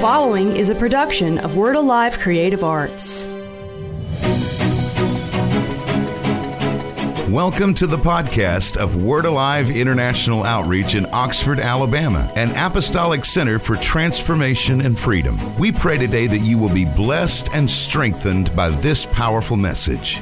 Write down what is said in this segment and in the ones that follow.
following is a production of Word Alive Creative Arts. Welcome to the podcast of Word Alive International Outreach in Oxford, Alabama, an apostolic center for transformation and freedom. We pray today that you will be blessed and strengthened by this powerful message.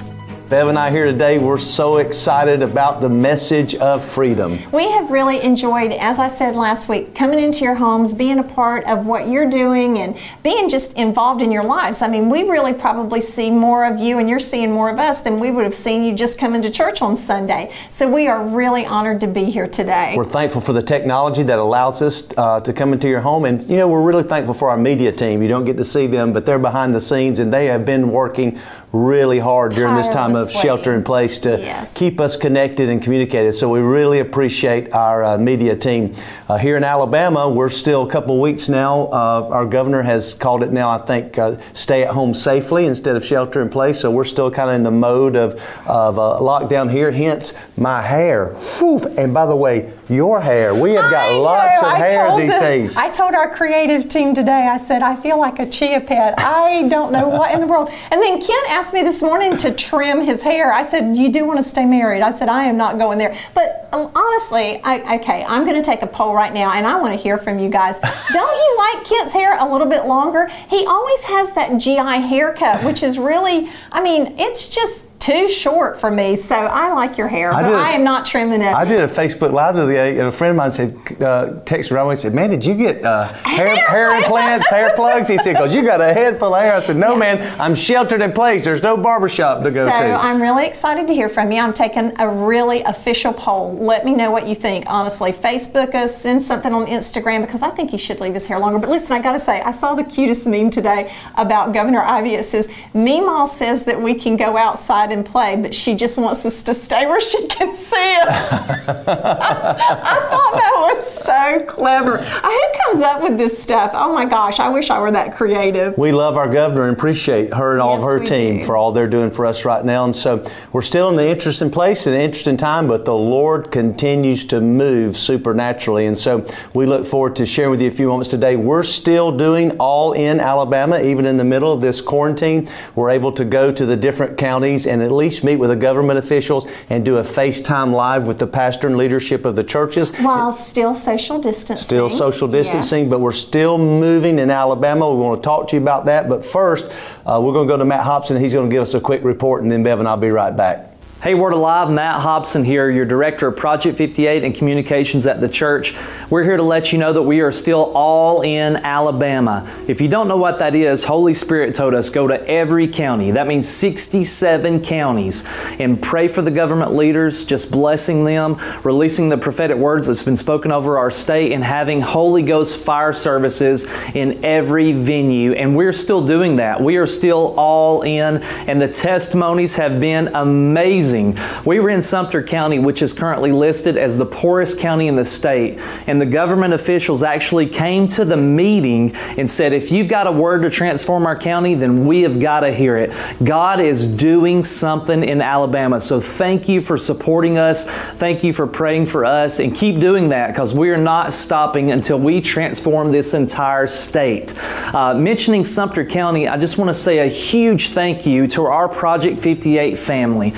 Bev and I here today, we're so excited about the message of freedom. We have really enjoyed, as I said last week, coming into your homes, being a part of what you're doing, and being just involved in your lives. I mean, we really probably see more of you, and you're seeing more of us than we would have seen you just coming to church on Sunday. So we are really honored to be here today. We're thankful for the technology that allows us uh, to come into your home, and you know, we're really thankful for our media team. You don't get to see them, but they're behind the scenes, and they have been working really hard during this time of shelter in place to yes. keep us connected and communicated. So we really appreciate our uh, media team. Uh, here in Alabama, we're still a couple weeks now. Uh, our governor has called it now, I think, uh, stay at home safely instead of shelter in place. So we're still kind of in the mode of, of uh, lockdown here, hence my hair. Whew. And by the way, your hair. We have got lots of I hair these days. I told our creative team today, I said, I feel like a chia pet. I don't know what in the world. And then Kent asked me this morning to trim his hair. I said, You do want to stay married? I said, I am not going there. But um, honestly, I, okay, I'm going to take a poll right now and I want to hear from you guys. don't you like Kent's hair a little bit longer? He always has that GI haircut, which is really, I mean, it's just too short for me. So I like your hair, but I, am not trimming it. I did a Facebook Live the other day, and a friend of mine said, uh, texted me and said, Man, did you get uh, hair, hair, implants, hair plugs? He said, Because you got a head full of hair. I said, No, yeah. man, I'm sheltered in place. There's no barbershop to go so to. So I'm really excited to hear from you. I'm taking a really official poll. Let me know what you think. Honestly, Facebook us, send something on Instagram because I think he should leave his hair longer. But listen, I got to say, I saw the cutest meme today about Governor Ivey. It says, Meemaw says that we can go outside and play, but she just wants us to stay where she can see us. I thought that was so clever. Uh, who comes up with this stuff? Oh my gosh, I wish I were that creative. We love our governor and appreciate her and all yes, of her team do. for all they're doing for us right now. And so we're still in the interesting place and interesting time, but the Lord continues to move supernaturally. And so we look forward to sharing with you a few moments today. We're still doing all in Alabama, even in the middle of this quarantine. We're able to go to the different counties and at least meet with the government officials and do a FaceTime live with the pastor and leadership of the churches. While still social distancing. Still social distancing, yes. but we're still moving in Alabama. We want to talk to you about that. But first, uh, we're going to go to Matt Hobson. He's going to give us a quick report, and then Bev and I'll be right back. Hey, Word Alive, Matt Hobson here, your Director of Project 58 and Communications at the church. We're here to let you know that we are still all in Alabama. If you don't know what that is, Holy Spirit told us go to every county. That means 67 counties and pray for the government leaders, just blessing them, releasing the prophetic words that's been spoken over our state, and having Holy Ghost fire services in every venue. And we're still doing that. We are still all in, and the testimonies have been amazing amazing. We were in Sumter County, which is currently listed as the poorest county in the state, and the government officials actually came to the meeting and said, if you've got a word to transform our county, then we have got to hear it. God is doing something in Alabama. So thank you for supporting us. Thank you for praying for us, and keep doing that because we are not stopping until we transform this entire state. Uh, mentioning Sumter County, I just want to say a huge thank you to our Project 58 family.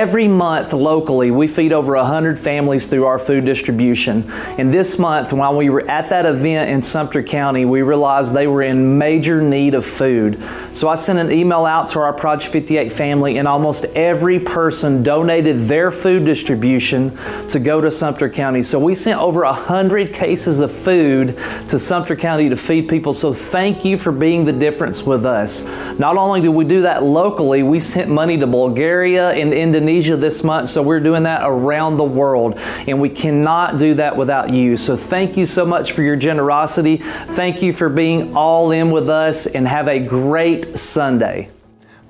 Every month locally, we feed over 100 families through our food distribution. And this month, while we were at that event in Sumter County, we realized they were in major need of food. So I sent an email out to our Project 58 family, and almost every person donated their food distribution to go to Sumter County. So we sent over 100 cases of food to Sumter County to feed people. So thank you for being the difference with us. Not only do we do that locally, we sent money to Bulgaria and Indonesia Indonesia this month, so we're doing that around the world. And we cannot do that without you. So thank you so much for your generosity. Thank you for being all in with us, and have a great Sunday.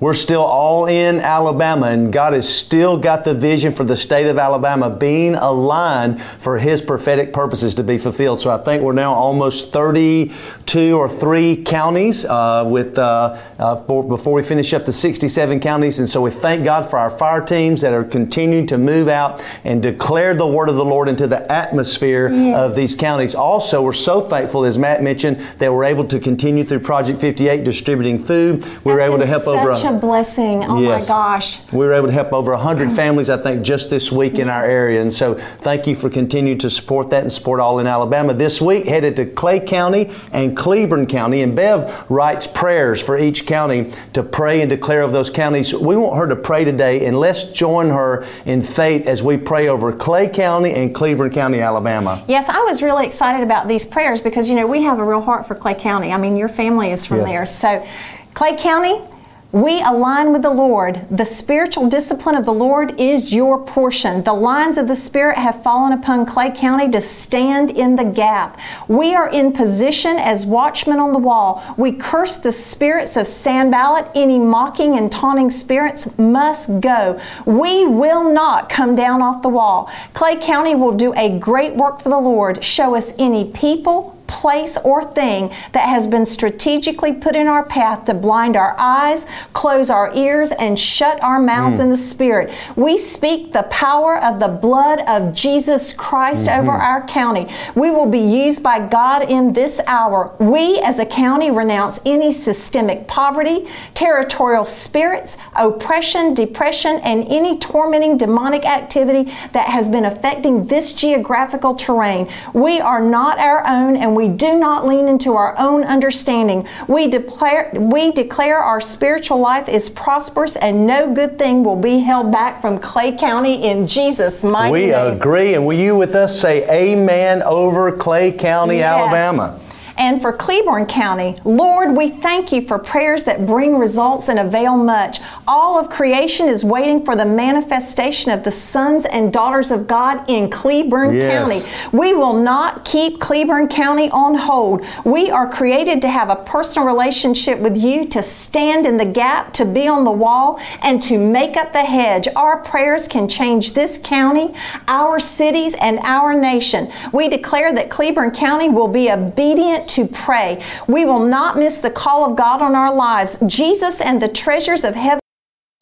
We're still all in Alabama, and God has still got the vision for the state of Alabama being aligned for His prophetic purposes to be fulfilled. So I think we're now almost 32 or 3 counties uh, with uh, uh, for, before we finish up the 67 counties. And so we thank God for our fire teams that are continuing to move out and declare the word of the Lord into the atmosphere yes. of these counties. Also, we're so thankful, as Matt mentioned, that we're able to continue through Project 58 distributing food. We were able to help over a blessing. Oh yes. my gosh. We were able to help over 100 families, I think, just this week in our area. And so thank you for continuing to support that and support All in Alabama. This week, headed to Clay County and Cleburne County. And Bev writes prayers for each county to pray and declare of those counties. We want her to pray today, and let's join her in faith as we pray over Clay County and Cleburne County, Alabama. Yes, I was really excited about these prayers because, you know, we have a real heart for Clay County. I mean, your family is from yes. there. So, Clay County, we align with the Lord. The spiritual discipline of the Lord is your portion. The lines of the Spirit have fallen upon Clay County to stand in the gap. We are in position as watchmen on the wall. We curse the spirits of Sanballat. Any mocking and taunting spirits must go. We will not come down off the wall. Clay County will do a great work for the Lord. Show us any people, place, or thing that has been strategically put in our path to blind our eyes, close our ears, and shut our mouths mm. in the Spirit. We speak the power of the blood of Jesus Christ mm-hmm. over our county. We will be used by God in this hour. We, as a county, renounce any systemic poverty, territorial spirits, oppression, depression, and any tormenting demonic activity that has been affecting this geographical terrain. We are not our own and we we do not lean into our own understanding. We declare, we declare our spiritual life is prosperous and no good thing will be held back from Clay County in Jesus' mighty we name. We agree, and will you with us say amen over Clay County, yes. Alabama? And for Cleburne County. Lord, we thank you for prayers that bring results and avail much. All of creation is waiting for the manifestation of the sons and daughters of God in Cleburne yes. County. We will not keep Cleburne County on hold. We are created to have a personal relationship with you, to stand in the gap, to be on the wall, and to make up the hedge. Our prayers can change this county, our cities, and our nation. We declare that Cleburne County will be obedient to pray. We will not miss the call of God on our lives. Jesus and the treasures of heaven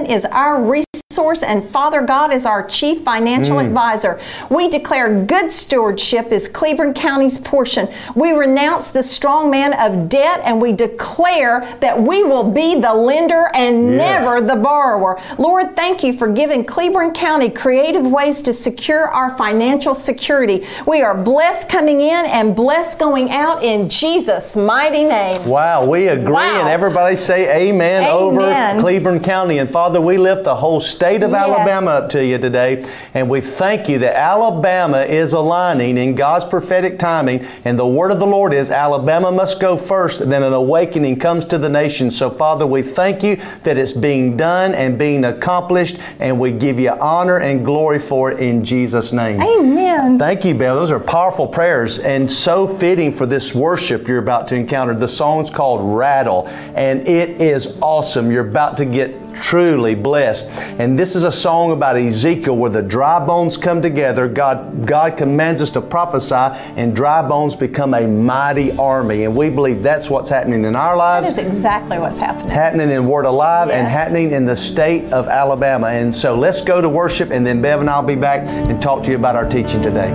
is our resource and Father God is our chief financial mm. advisor. We declare good stewardship is Cleburne County's portion. We renounce the strong man of debt and we declare that we will be the lender and yes. never the borrower. Lord, thank you for giving Cleburne County creative ways to secure our financial security. We are blessed coming in and blessed going out in Jesus' mighty name. Wow, we agree, wow. and everybody say amen, amen, over Cleburne County. And Father, we lift the whole state of yes. Alabama up to you today. And we thank you that Alabama is aligning in God's prophetic timing. And the word of the Lord is Alabama must go first, and then an awakening comes to the nation. So, Father, we thank you that it's being done and being accomplished. And we give you honor and glory for it in Jesus' name. Amen. Thank you, Bill. Those are powerful prayers and so fitting for this worship you're about to encounter. The song's called Rattle, and it is awesome. You're about to get truly blessed. And this is a song about Ezekiel where the dry bones come together. God, God commands us to prophesy, and dry bones become a mighty army. And we believe that's what's happening in our lives. That is exactly what's happening. Happening in Word Alive yes. and happening in the state of Alabama. And so let's go to worship, and then Bev and I'll be back and talk to you about our teaching today.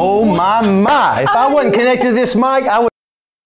Oh, wasn't connected to this mic, I would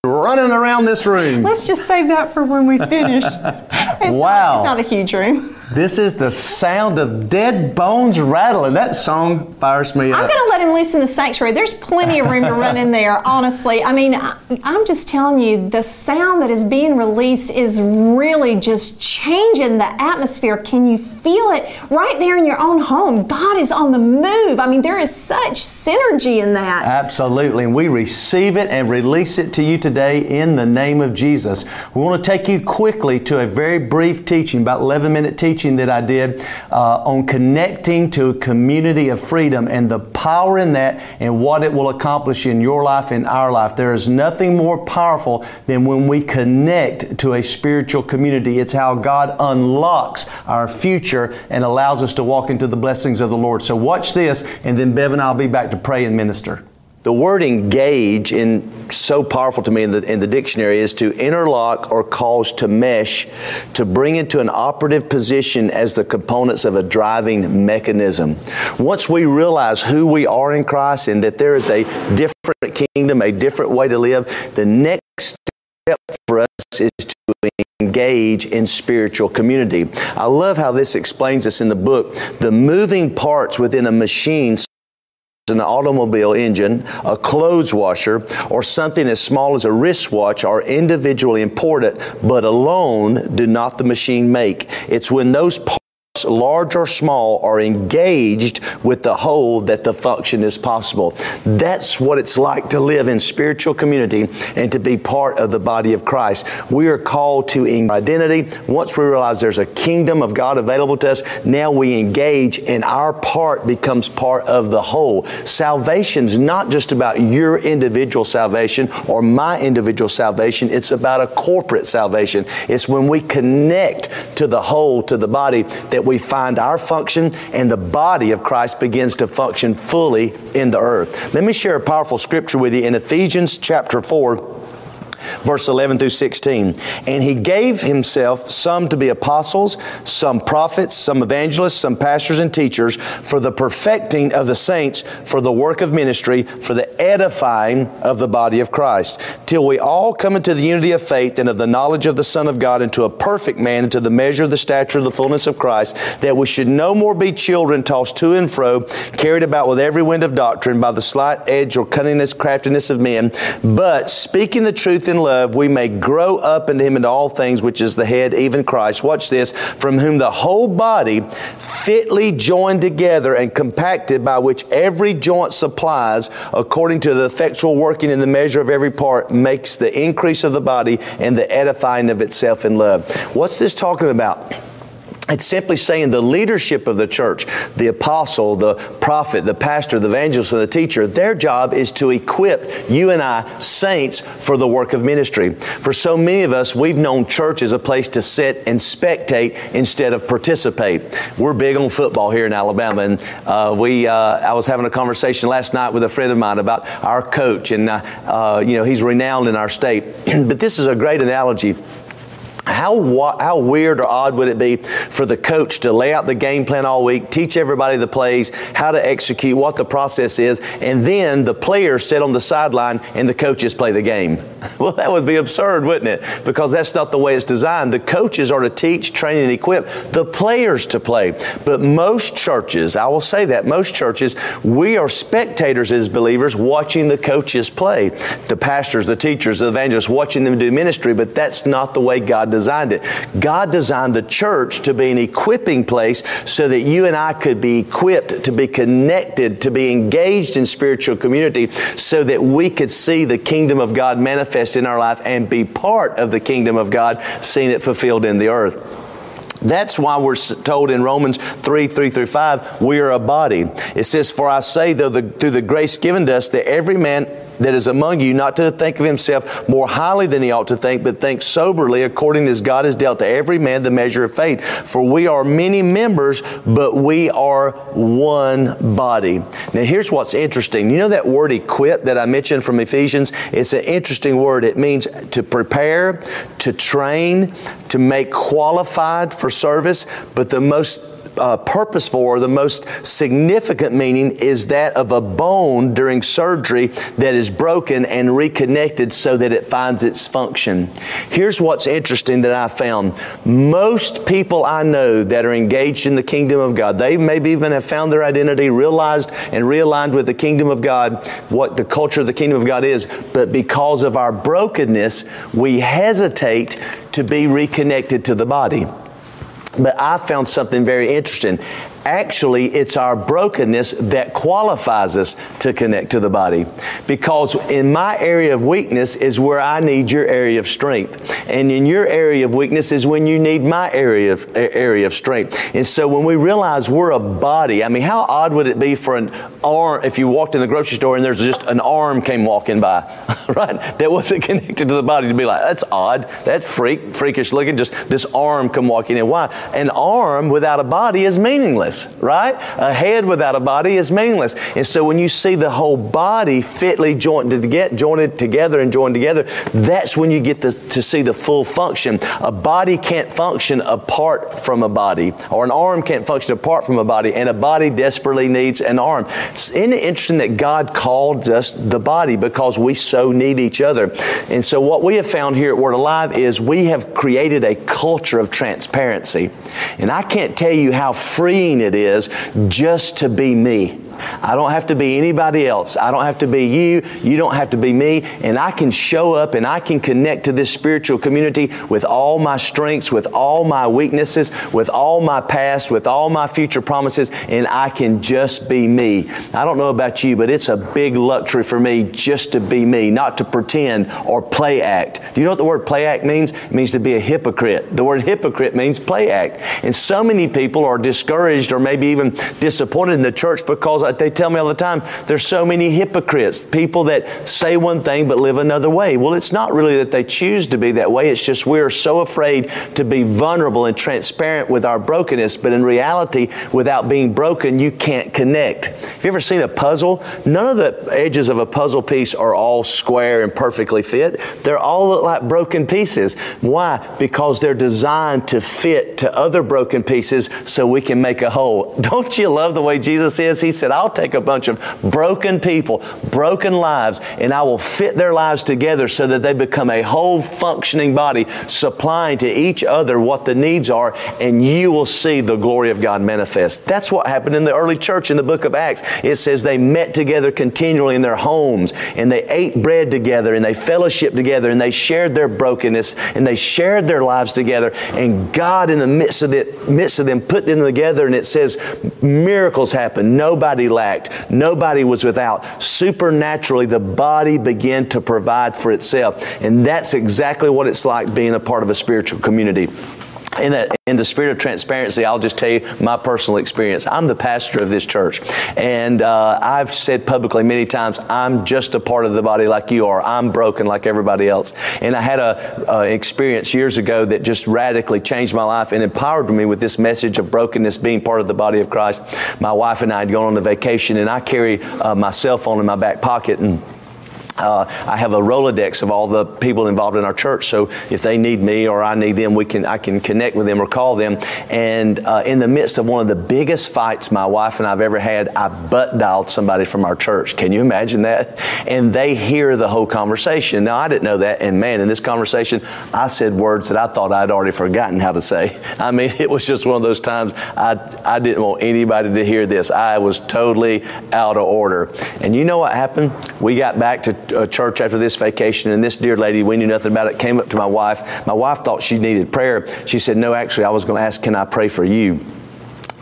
running around this room. Let's just save that for when we finish. it's wow. Not, it's not a huge room. This is the sound of dead bones rattling. That song fires me up. I'm going to let him loose in the sanctuary. There's plenty of room to run in there, honestly. I mean, I'm just telling you, the sound that is being released is really just changing the atmosphere. Can you feel it right there in your own home? God is on the move. I mean, there is such synergy in that. Absolutely. And we receive it and release it to you today in the name of Jesus. We want to take you quickly to a very brief teaching, about 11 minute teaching teaching that I did uh, on connecting to a community of freedom and the power in that and what it will accomplish in your life and our life. There is nothing more powerful than when we connect to a spiritual community. It's how God unlocks our future and allows us to walk into the blessings of the Lord. So watch this, and then Bev and I'll be back to pray and minister. The word engage in so powerful to me in the, in the dictionary is to interlock or cause to mesh, to bring into an operative position as the components of a driving mechanism. Once we realize who we are in Christ and that there is a different kingdom, a different way to live, the next step for us is to engage in spiritual community. I love how this explains this in the book. The moving parts within a machine an automobile engine, a clothes washer, or something as small as a wristwatch are individually important, but alone do not the machine make. It's when those parts large or small, are engaged with the whole that the function is possible. That's what it's like to live in spiritual community and to be part of the body of Christ. We are called to identity. Once we realize there's a kingdom of God available to us, now we engage and our part becomes part of the whole. Salvation's not just about your individual salvation or my individual salvation, it's about a corporate salvation. It's when we connect to the whole, to the body, that we find our function and the body of Christ begins to function fully in the earth. Let me share a powerful scripture with you in Ephesians chapter 4 verse 11 through 16. And he gave himself some to be apostles, some prophets, some evangelists, some pastors and teachers for the perfecting of the saints, for the work of ministry, for the edifying of the body of Christ, till we all come into the unity of faith and of the knowledge of the Son of God, into a perfect man, into the measure of the stature of the fullness of Christ, that we should no more be children tossed to and fro, carried about with every wind of doctrine by the slight edge or cunningness, craftiness of men, but speaking the truth in love, we may grow up into Him into all things, which is the head, even Christ. Watch this, from whom the whole body, fitly joined together and compacted, by which every joint supplies, according to the effectual working in the measure of every part, makes the increase of the body and the edifying of itself in love. What's this talking about? It's simply saying the leadership of the church, the apostle, the prophet, the pastor, the evangelist, and the teacher, their job is to equip you and I, saints, for the work of ministry. For so many of us, we've known church as a place to sit and spectate instead of participate. We're big on football here in Alabama, and uh, we, uh, I was having a conversation last night with a friend of mine about our coach, and uh, uh you know he's renowned in our state. but this is a great analogy how, how weird or odd would it be for the coach to lay out the game plan all week, teach everybody the plays, how to execute, what the process is, and then the players sit on the sideline and the coaches play the game? Well, that would be absurd, wouldn't it? Because that's not the way it's designed. The coaches are to teach, train, and equip the players to play. But most churches, I will say that, most churches, we are spectators as believers watching the coaches play. The pastors, the teachers, the evangelists, watching them do ministry, but that's not the way God designed it. God designed the church to be an equipping place so that you and I could be equipped, to be connected, to be engaged in spiritual community so that we could see the kingdom of God manifest in our life and be part of the kingdom of God, seeing it fulfilled in the earth. That's why we're told in Romans 3 3 through 5, we are a body. It says, For I say, though the, through the grace given to us, that every man that is among you not to think of himself more highly than he ought to think, but think soberly according as God has dealt to every man the measure of faith. For we are many members, but we are one body. Now, here's what's interesting. You know that word equip that I mentioned from Ephesians? It's an interesting word. It means to prepare, to train, to make qualified for service, but the most uh, purpose for, the most significant meaning is that of a bone during surgery that is broken and reconnected so that it finds its function. Here's what's interesting that I found. Most people I know that are engaged in the kingdom of God, they maybe even have found their identity, realized and realigned with the kingdom of God, what the culture of the kingdom of God is, but because of our brokenness, we hesitate to be reconnected to the body. But I found something very interesting. Actually, it's our brokenness that qualifies us to connect to the body. Because in my area of weakness is where I need your area of strength. And in your area of weakness is when you need my area of, area of strength. And so when we realize we're a body, I mean, how odd would it be for an arm, if you walked in the grocery store and there's just an arm came walking by, right? That wasn't connected to the body to be like, that's odd. That's freak, freakish looking. Just this arm come walking in. Why? An arm without a body is meaningless meaningless, right? A head without a body is meaningless. And so when you see the whole body fitly jointed, together, jointed together and joined together, that's when you get the, to see the full function. A body can't function apart from a body, or an arm can't function apart from a body, and a body desperately needs an arm. Isn't it interesting that God called us the body because we so need each other? And so what we have found here at Word Alive is we have created a culture of transparency. And I can't tell you how freeing it is just to be me. I don't have to be anybody else. I don't have to be you. You don't have to be me. And I can show up and I can connect to this spiritual community with all my strengths, with all my weaknesses, with all my past, with all my future promises, and I can just be me. I don't know about you, but it's a big luxury for me just to be me, not to pretend or play act. Do you know what the word play act means? It means to be a hypocrite. The word hypocrite means play act. And so many people are discouraged or maybe even disappointed in the church because Uh, they tell me all the time there's so many hypocrites, people that say one thing but live another way. Well, it's not really that they choose to be that way. It's just we're so afraid to be vulnerable and transparent with our brokenness. But in reality, without being broken, you can't connect. Have you ever seen a puzzle? None of the edges of a puzzle piece are all square and perfectly fit. They're all look like broken pieces. Why? Because they're designed to fit to other broken pieces so we can make a whole. Don't you love the way Jesus is? He said, I'll take a bunch of broken people, broken lives, and I will fit their lives together so that they become a whole functioning body, supplying to each other what the needs are, and you will see the glory of God manifest. That's what happened in the early church in the book of Acts. It says they met together continually in their homes, and they ate bread together, and they fellowshiped together, and they shared their brokenness, and they shared their lives together, and God in the midst of, it, midst of them put them together, and it says miracles happened. Nobody lacked. Nobody was without. Supernaturally, the body began to provide for itself. And that's exactly what it's like being a part of a spiritual community in the, in the spirit of transparency, I'll just tell you my personal experience. I'm the pastor of this church, and uh, I've said publicly many times, I'm just a part of the body like you are. I'm broken like everybody else. And I had a, a experience years ago that just radically changed my life and empowered me with this message of brokenness being part of the body of Christ. My wife and I had gone on a vacation, and I carry uh, my cell phone in my back pocket and uh, I have a Rolodex of all the people involved in our church, so if they need me or I need them, we can I can connect with them or call them. And uh, in the midst of one of the biggest fights my wife and I've ever had, I butt dialed somebody from our church. Can you imagine that? And they hear the whole conversation. Now I didn't know that, and man, in this conversation, I said words that I thought I'd already forgotten how to say. I mean, it was just one of those times I I didn't want anybody to hear this. I was totally out of order. And you know what happened? We got back to church after this vacation, and this dear lady, we knew nothing about it, came up to my wife. My wife thought she needed prayer. She said, No, actually, I was going to ask, Can I pray for you?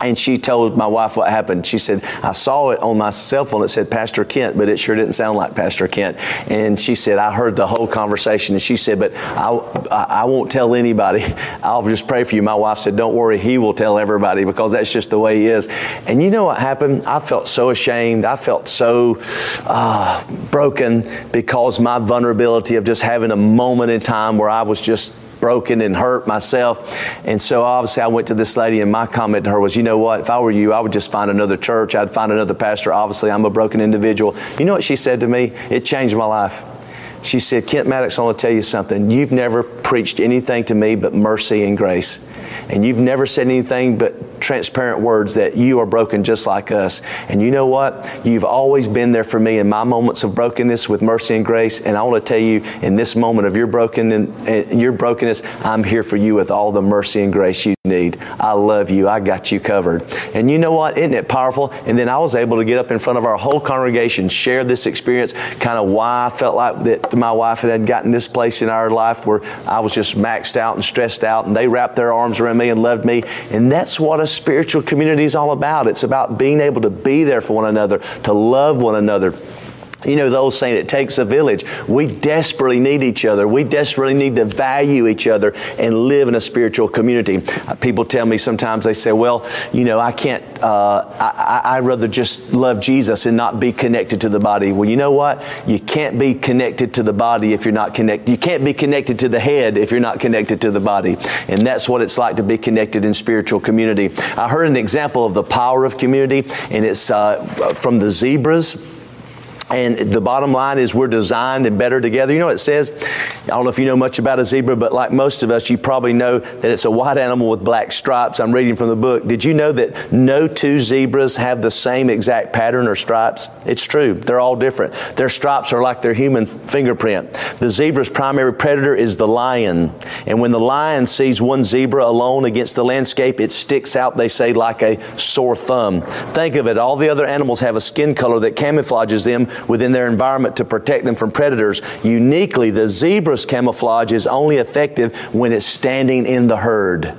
And she told my wife what happened. She said, I saw it on my cell phone. It said Pastor Kent, but it sure didn't sound like Pastor Kent. And she said, I heard the whole conversation. And she said, But I, I, won't tell anybody. I'll just pray for you. My wife said, Don't worry, he will tell everybody because that's just the way he is. And you know what happened? I felt so ashamed. I felt so uh, broken because my vulnerability of just having a moment in time where I was just broken and hurt myself. And so obviously I went to this lady and my comment to her was, you know what, if I were you, I would just find another church. I'd find another pastor. Obviously I'm a broken individual. You know what she said to me? It changed my life. She said, Kent Mattox, I want to tell you something. You've never preached anything to me but mercy and grace. And you've never said anything but transparent words that you are broken just like us. And you know what? You've always been there for me in my moments of brokenness with mercy and grace. And I want to tell you, in this moment of your broken and your brokenness, I'm here for you with all the mercy and grace you need. I love you. I got you covered. And you know what? Isn't it powerful? And then I was able to get up in front of our whole congregation, share this experience, kind of why I felt like that my wife had gotten this place in our life where I was just maxed out and stressed out, and they wrapped their arms around me and loved me. And that's what a spiritual community is all about. It's about being able to be there for one another, to love one another. You know, the old saying, it takes a village. We desperately need each other. We desperately need to value each other and live in a spiritual community. Uh, people tell me sometimes, they say, well, you know, I can't, uh, I, would rather just love Jesus and not be connected to the body. Well, you know what? You can't be connected to the body if you're not connected. You can't be connected to the head if you're not connected to the body. And that's what it's like to be connected in spiritual community. I heard an example of the power of community, and it's uh, from the zebras And the bottom line is we're designed and better together. You know what it says? I don't know if you know much about a zebra, but like most of us, you probably know that it's a white animal with black stripes. I'm reading from the book. Did you know that no two zebras have the same exact pattern or stripes? It's true. They're all different. Their stripes are like their human fingerprint. The zebra's primary predator is the lion. And when the lion sees one zebra alone against the landscape, it sticks out, they say, like a sore thumb. Think of it. All the other animals have a skin color that camouflages them within their environment to protect them from predators. Uniquely, the zebra's camouflage is only effective when it's standing in the herd.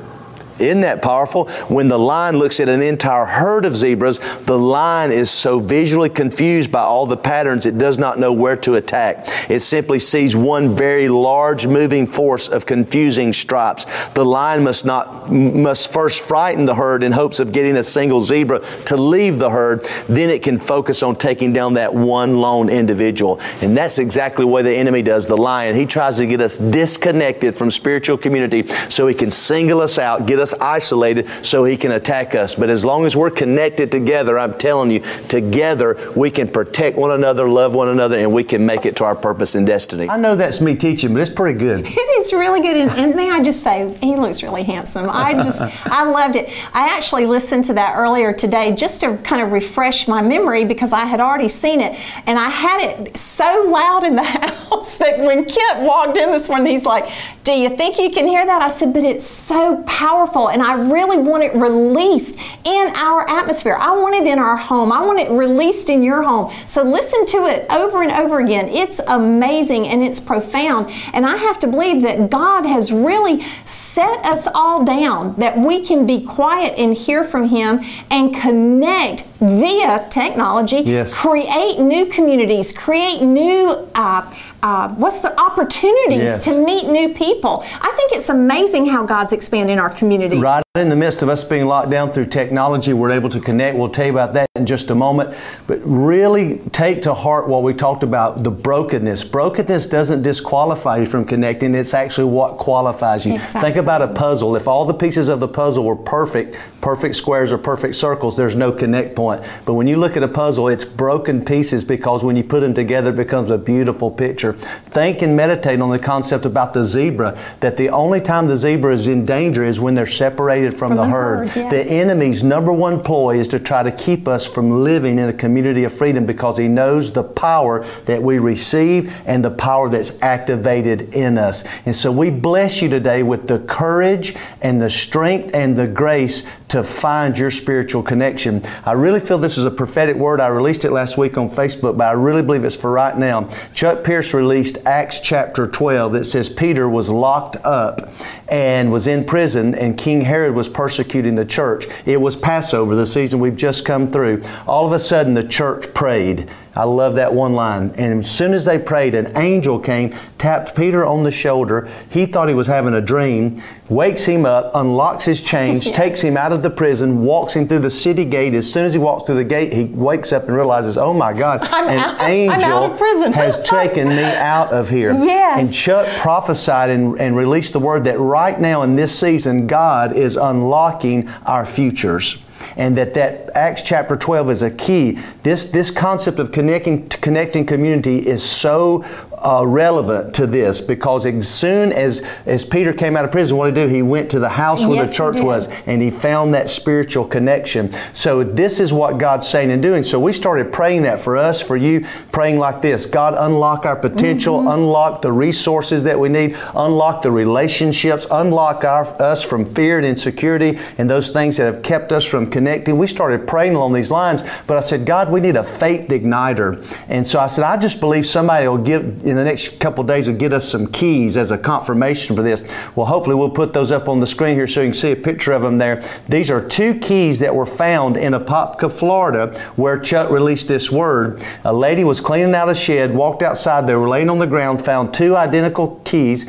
Isn't that powerful? When the lion looks at an entire herd of zebras, the lion is so visually confused by all the patterns it does not know where to attack. It simply sees one very large moving force of confusing stripes. The lion must not must first frighten the herd in hopes of getting a single zebra to leave the herd. Then it can focus on taking down that one lone individual. And that's exactly what the enemy does. The lion, he tries to get us disconnected from spiritual community so he can single us out, get us us isolated so he can attack us. But as long as we're connected together, I'm telling you, together we can protect one another, love one another, and we can make it to our purpose and destiny. I know that's me teaching, but it's pretty good. It is really good. And, and may I just say, he looks really handsome. I just, I loved it. I actually listened to that earlier today just to kind of refresh my memory because I had already seen it. And I had it so loud in the house that when Kent walked in this morning, he's like, Do you think you can hear that? I said, But it's so powerful powerful and I really want it released in our atmosphere. I want it in our home. I want it released in your home. So listen to it over and over again. It's amazing and it's profound. And I have to believe that God has really set us all down that we can be quiet and hear from Him and connect via technology, yes. create new communities, create new, uh, uh, what's the opportunities yes. to meet new people. I think it's amazing how God's expanding our communities. Right in the midst of us being locked down through technology, we're able to connect. We'll tell you about that in just a moment. But really take to heart what we talked about the brokenness. Brokenness doesn't disqualify you from connecting, it's actually what qualifies you. Exactly. Think about a puzzle. If all the pieces of the puzzle were perfect, perfect squares or perfect circles, there's no connect point. But when you look at a puzzle, it's broken pieces because when you put them together, it becomes a beautiful picture. Think and meditate on the concept about the zebra that the only time the zebra is in danger is when they're separated separated from, from the, the, herd. herd yes. The enemy's number one ploy is to try to keep us from living in a community of freedom because he knows the power that we receive and the power that's activated in us. And so we bless you today with the courage and the strength and the grace to find your spiritual connection. I really feel this is a prophetic word. I released it last week on Facebook, but I really believe it's for right now. Chuck Pierce released Acts chapter 12 that says Peter was locked up and was in prison, and King Herod was persecuting the church. It was Passover, the season we've just come through. All of a sudden, the church prayed. I love that one line. And as soon as they prayed, an angel came, tapped Peter on the shoulder. He thought he was having a dream, wakes him up, unlocks his chains, yes. takes him out of the prison, walks him through the city gate. As soon as he walks through the gate, he wakes up and realizes, oh my God, I'm an out, angel has taken me out of here. Yes. And Chuck prophesied and, and released the word that right now in this season, God is unlocking our futures and that that Acts chapter 12 is a key. This this concept of connecting connecting community is so uh, relevant to this because as soon as, as Peter came out of prison, what did he do? He went to the house where yes, the church was and he found that spiritual connection. So this is what God's saying and doing. So we started praying that for us, for you, praying like this God, unlock our potential, mm-hmm. unlock the resources that we need, unlock the relationships, unlock our, us from fear and insecurity and those things that have kept us from connecting. We started praying along these lines, but I said, God, we need a faith igniter. And so I said, I just believe somebody will get, in the next couple days will get us some keys as a confirmation for this. Well, hopefully we'll put those up on the screen here so you can see a picture of them there. These are two keys that were found in Apopka, Florida, where Chuck released this word. A lady was cleaning out a shed, walked outside, they were laying on the ground, found two identical keys,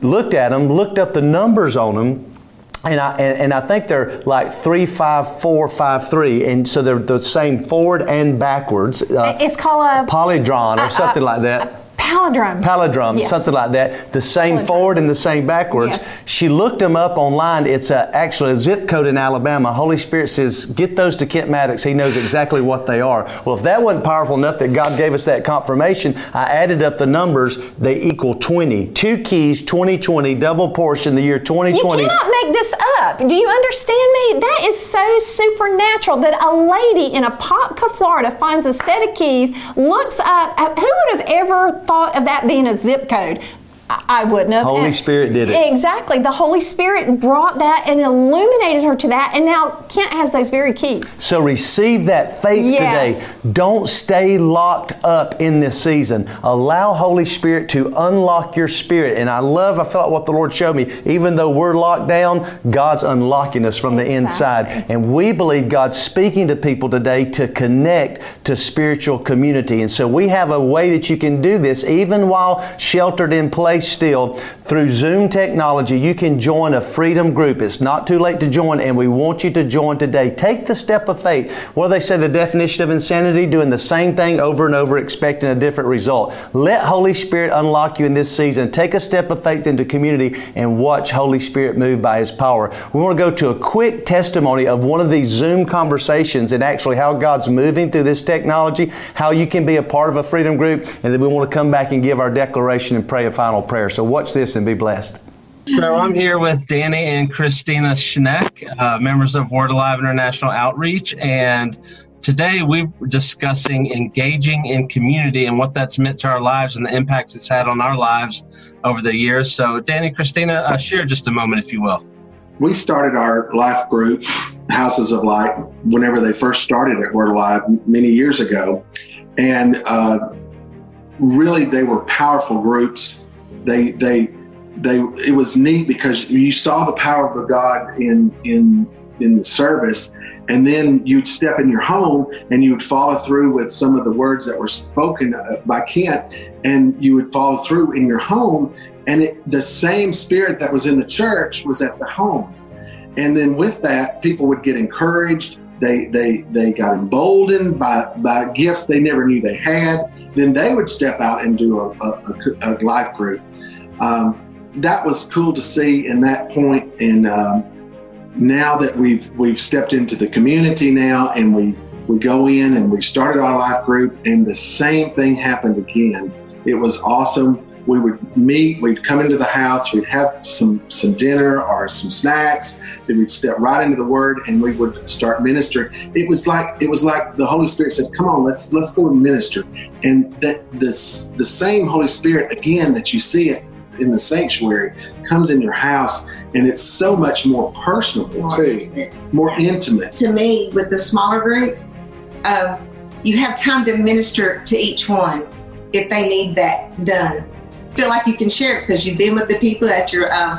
looked at them, looked up the numbers on them, and I, and, and, I think they're like three, five, four, five, three, and so they're the same forward and backwards. Uh, it's called a polydron or something like that Palindrome. Palindrome, Yes. something like that. The same Palindrome. forward and the same backwards. Yes. She looked them up online. It's a, actually a zip code in Alabama. Holy Spirit says, get those to Kent Mattox. He knows exactly what they are. Well, if that wasn't powerful enough that God gave us that confirmation, I added up the numbers. They equal 20. Two keys, 2020, double portion, the year 2020. You 2020. cannot make this up. Do you understand me? That is so supernatural that a lady in Apopka, Florida finds a set of keys, looks up. Who would have ever thought of that being a zip code? I wouldn't have. Holy And- Spirit did it. Exactly. The Holy Spirit brought that and illuminated her to that, and now Kent has those very keys. So receive that faith Yes. today. Don't stay locked up in this season. Allow Holy Spirit to unlock your spirit. And I love, I felt what the Lord showed me. Even though we're locked down, God's unlocking us from the inside. And we believe God's speaking to people today to connect to spiritual community. And so we have a way that you can do this even while sheltered in place still through Zoom technology. You can join a freedom group. It's not too late to join, and we want you to join today. Take the step of faith. What do they say? The definition of insanity: doing the same thing over and over, expecting a different result. Let Holy Spirit unlock you in this season. Take a step of faith into community and watch Holy Spirit move by His power. We want to go to a quick testimony of one of these Zoom conversations and actually how God's moving through this technology, how you can be a part of a freedom group, and then we want to come back and give our declaration and pray a final prayer. So watch this and be blessed. So I'm here with Danny and Christina Schneck, uh, members of Word Alive International Outreach, and today we're discussing engaging in community and what that's meant to our lives and the impacts it's had on our lives over the years. So, Danny, Christina, uh, share just a moment, if you will. we started our life group, Houses of Light, whenever they first started at Word Alive many years ago. And uh, really, they were powerful groups. They, they, they, it was neat because you saw the power of God in, in, in the service. And then you'd step in your home and you would follow through with some of the words that were spoken uh, by Kent, and you would follow through in your home. And it, the same spirit that was in the church was at the home. And then with that people would get encouraged they they they got emboldened by by gifts they never knew they had then they would step out and do a, a, a, life group um, that was cool to see in that point. point and um, now that we've we've stepped into the community now and we we go in and we started our life group and the same thing happened again it was awesome we would meet, we'd come into the house, we'd have some some dinner or some snacks, then we'd step right into the word and we would start ministering. It was like it was like the Holy Spirit said, Come on, let's let's go and minister. And that this the same Holy Spirit again that you see it in the sanctuary comes in your house and it's so much more personal more too. intimate. More intimate. To me, with the smaller group, um, you have time to minister to each one if they need that done. Feel like you can share it because you've been with the people at your um,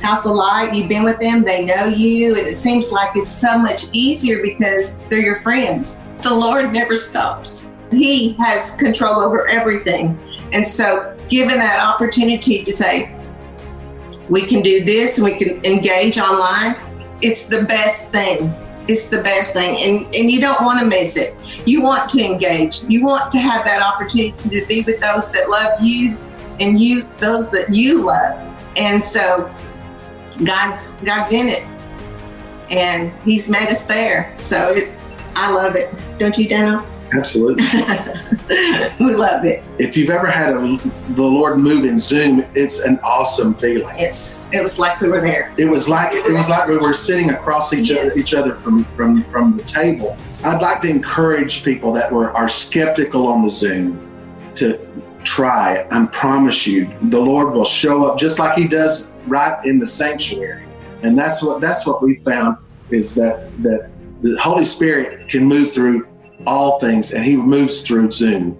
house of light. You've been with them; they know you, and it seems like it's so much easier because they're your friends. The Lord never stops; He has control over everything, and so given that opportunity to say, we can do this and we can engage online it's the best thing it's the best thing and and you don't want to miss it you want to engage you want to have that opportunity to be with those that love you and you those that you love and so god's god's in it and he's made us there so it's i love it don't you daniel Absolutely. we love it if you've ever had a, the Lord move in Zoom, it's an awesome feeling. it's it was like we were there It was like it was like we were sitting across each Yes. other each other from from from the table. I'd like to encourage people that were are skeptical on the Zoom to try it. I promise you, the Lord will show up just like He does right in the sanctuary. And that's what that's what we found is that that the Holy Spirit can move through all things, and He moves through Zoom.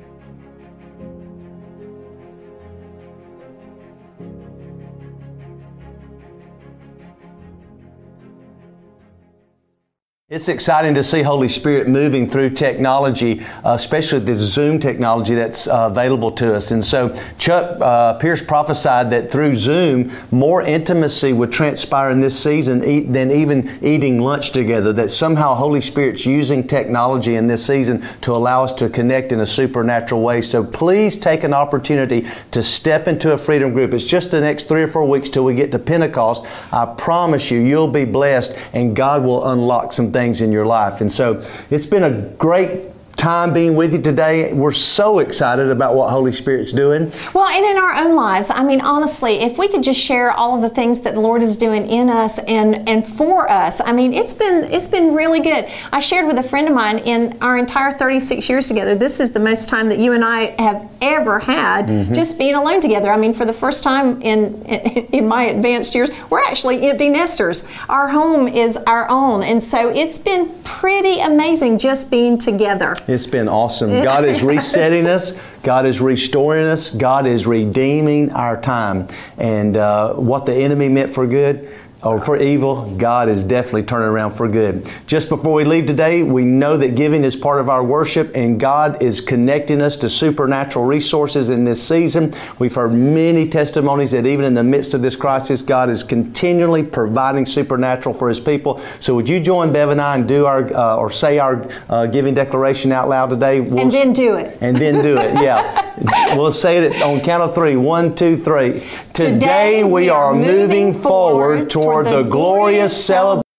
It's exciting to see Holy Spirit moving through technology, uh, especially the Zoom technology that's uh, available to us. And so Chuck uh, Pierce prophesied that through Zoom, more intimacy would transpire in this season than even eating lunch together. That somehow Holy Spirit's using technology in this season to allow us to connect in a supernatural way. So please take an opportunity to step into a freedom group. It's just the next three or four weeks till we get to Pentecost. I promise you, you'll be blessed and God will unlock some things things in your life. And so it's been a great time being with you today. We're so excited about what Holy Spirit's doing. Well, and in our own lives, I mean, honestly, if we could just share all of the things that the Lord is doing in us and and for us, I mean, it's been it's been really good. I shared with a friend of mine in our entire 36 years together. This is the most time that you and I have ever had mm-hmm. just being alone together. I mean, for the first time in in my advanced years, we're actually empty nesters. Our home is our own, and so it's been pretty amazing just being together. It's been awesome. God is resetting us. God is restoring us. God is redeeming our time. And uh, what the enemy meant for good, or for evil, God is definitely turning around for good. Just before we leave today, we know that giving is part of our worship and God is connecting us to supernatural resources in this season. We've heard many testimonies that even in the midst of this crisis, God is continually providing supernatural for His people. So would you join Bev and I and do our, uh, or say our uh, giving declaration out loud today? We'll and then do it. And then do it, yeah. we'll say it on count of three. One, two, three. Today, today we are moving forward toward for the glorious celebration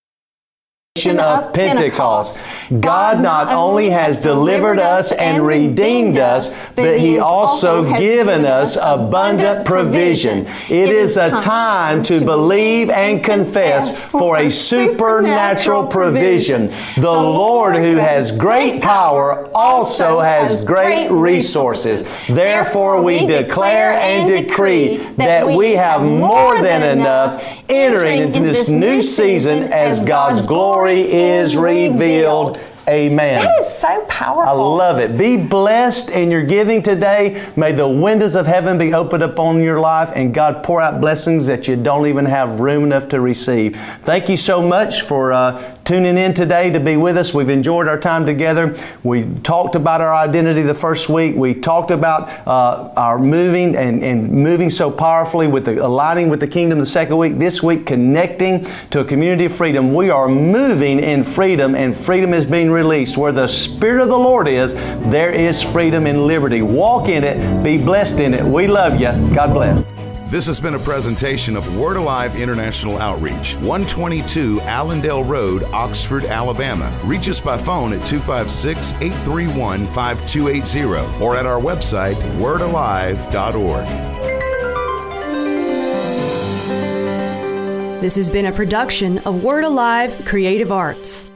of Pentecost. God not only has delivered us and redeemed us, but He also given us abundant provision. It is a time to believe and confess for a supernatural provision. The Lord who has great power also has great resources. Therefore we declare and decree that we have more than enough entering into this new season as God's glory glory is revealed. Amen. That is so powerful. I love it. Be blessed in your giving today. May the windows of heaven be opened up on your life and God pour out blessings that you don't even have room enough to receive. Thank you so much for uh, tuning in today to be with us. We've enjoyed our time together. We talked about our identity the first week. We talked about uh, our moving and, and moving so powerfully with the aligning with the kingdom the second week. This week, connecting to a community of freedom. We are moving in freedom, and freedom is being released. Where the Spirit of the Lord is, there is freedom and liberty. Walk in it, be blessed in it. We love you. God bless. This has been a presentation of Word Alive International Outreach, 122 Allendale Road, Oxford, Alabama. Reach us by phone at 256 831 5280 or at our website, wordalive.org. This has been a production of Word Alive Creative Arts.